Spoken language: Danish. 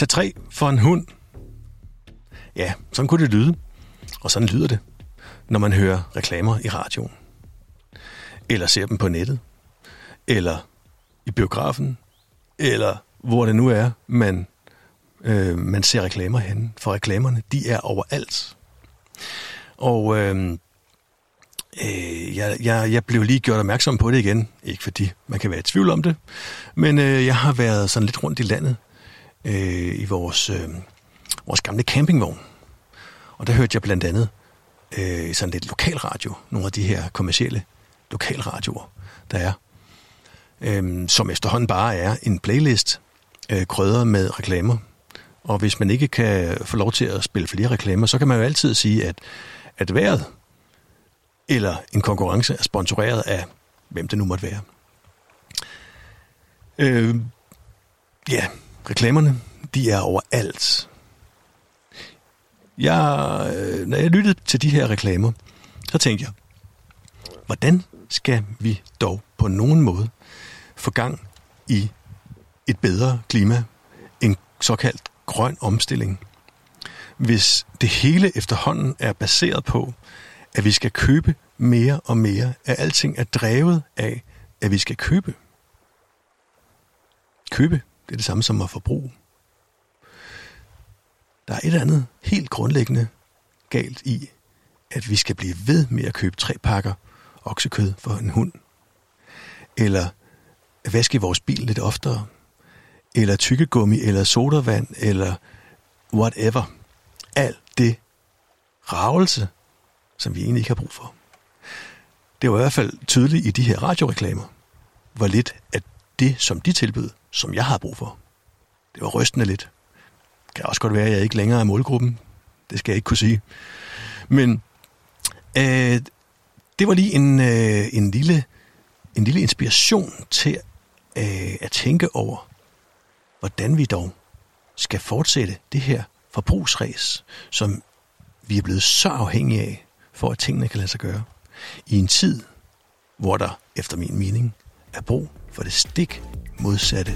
Tag tre for en hund. Ja, sådan kunne det lyde. Og sådan lyder det, når man hører reklamer i radioen. Eller ser dem på nettet. Eller i biografen. Eller hvor det nu er, man, øh, man ser reklamer henne. For reklamerne, de er overalt. Og øh, øh, jeg, jeg, jeg blev lige gjort opmærksom på det igen. Ikke fordi man kan være i tvivl om det. Men øh, jeg har været sådan lidt rundt i landet øh, i vores, øh, vores gamle campingvogn. Og der hørte jeg blandt andet øh, sådan lidt lokalradio. Nogle af de her kommercielle lokalradioer, der er. Øh, som efterhånden bare er en playlist øh, krydret med reklamer. Og hvis man ikke kan få lov til at spille flere reklamer, så kan man jo altid sige, at, at vejret eller en konkurrence er sponsoreret af hvem det nu måtte være. Øh, ja, reklamerne, de er overalt. Jeg, øh, når jeg lyttede til de her reklamer, så tænkte jeg, hvordan skal vi dog på nogen måde få gang i et bedre klima, en såkaldt grøn omstilling, hvis det hele efterhånden er baseret på, at vi skal købe mere og mere, at alting er drevet af, at vi skal købe. Købe, det er det samme som at forbruge. Der er et eller andet helt grundlæggende galt i, at vi skal blive ved med at købe tre pakker oksekød for en hund. Eller vaske vores bil lidt oftere. Eller tykkegummi, eller sodavand, eller whatever. Alt det ravelse, som vi egentlig ikke har brug for. Det var i hvert fald tydeligt i de her radioreklamer, hvor lidt at det, som de tilbød, som jeg har brug for. Det var rystende lidt. Det kan også godt være, at jeg ikke længere er målgruppen. Det skal jeg ikke kunne sige. Men øh, det var lige en, øh, en, lille, en lille inspiration til øh, at tænke over, hvordan vi dog skal fortsætte det her forbrugsræs, som vi er blevet så afhængige af, for at tingene kan lade sig gøre. I en tid, hvor der, efter min mening, er brug for det stik modsatte.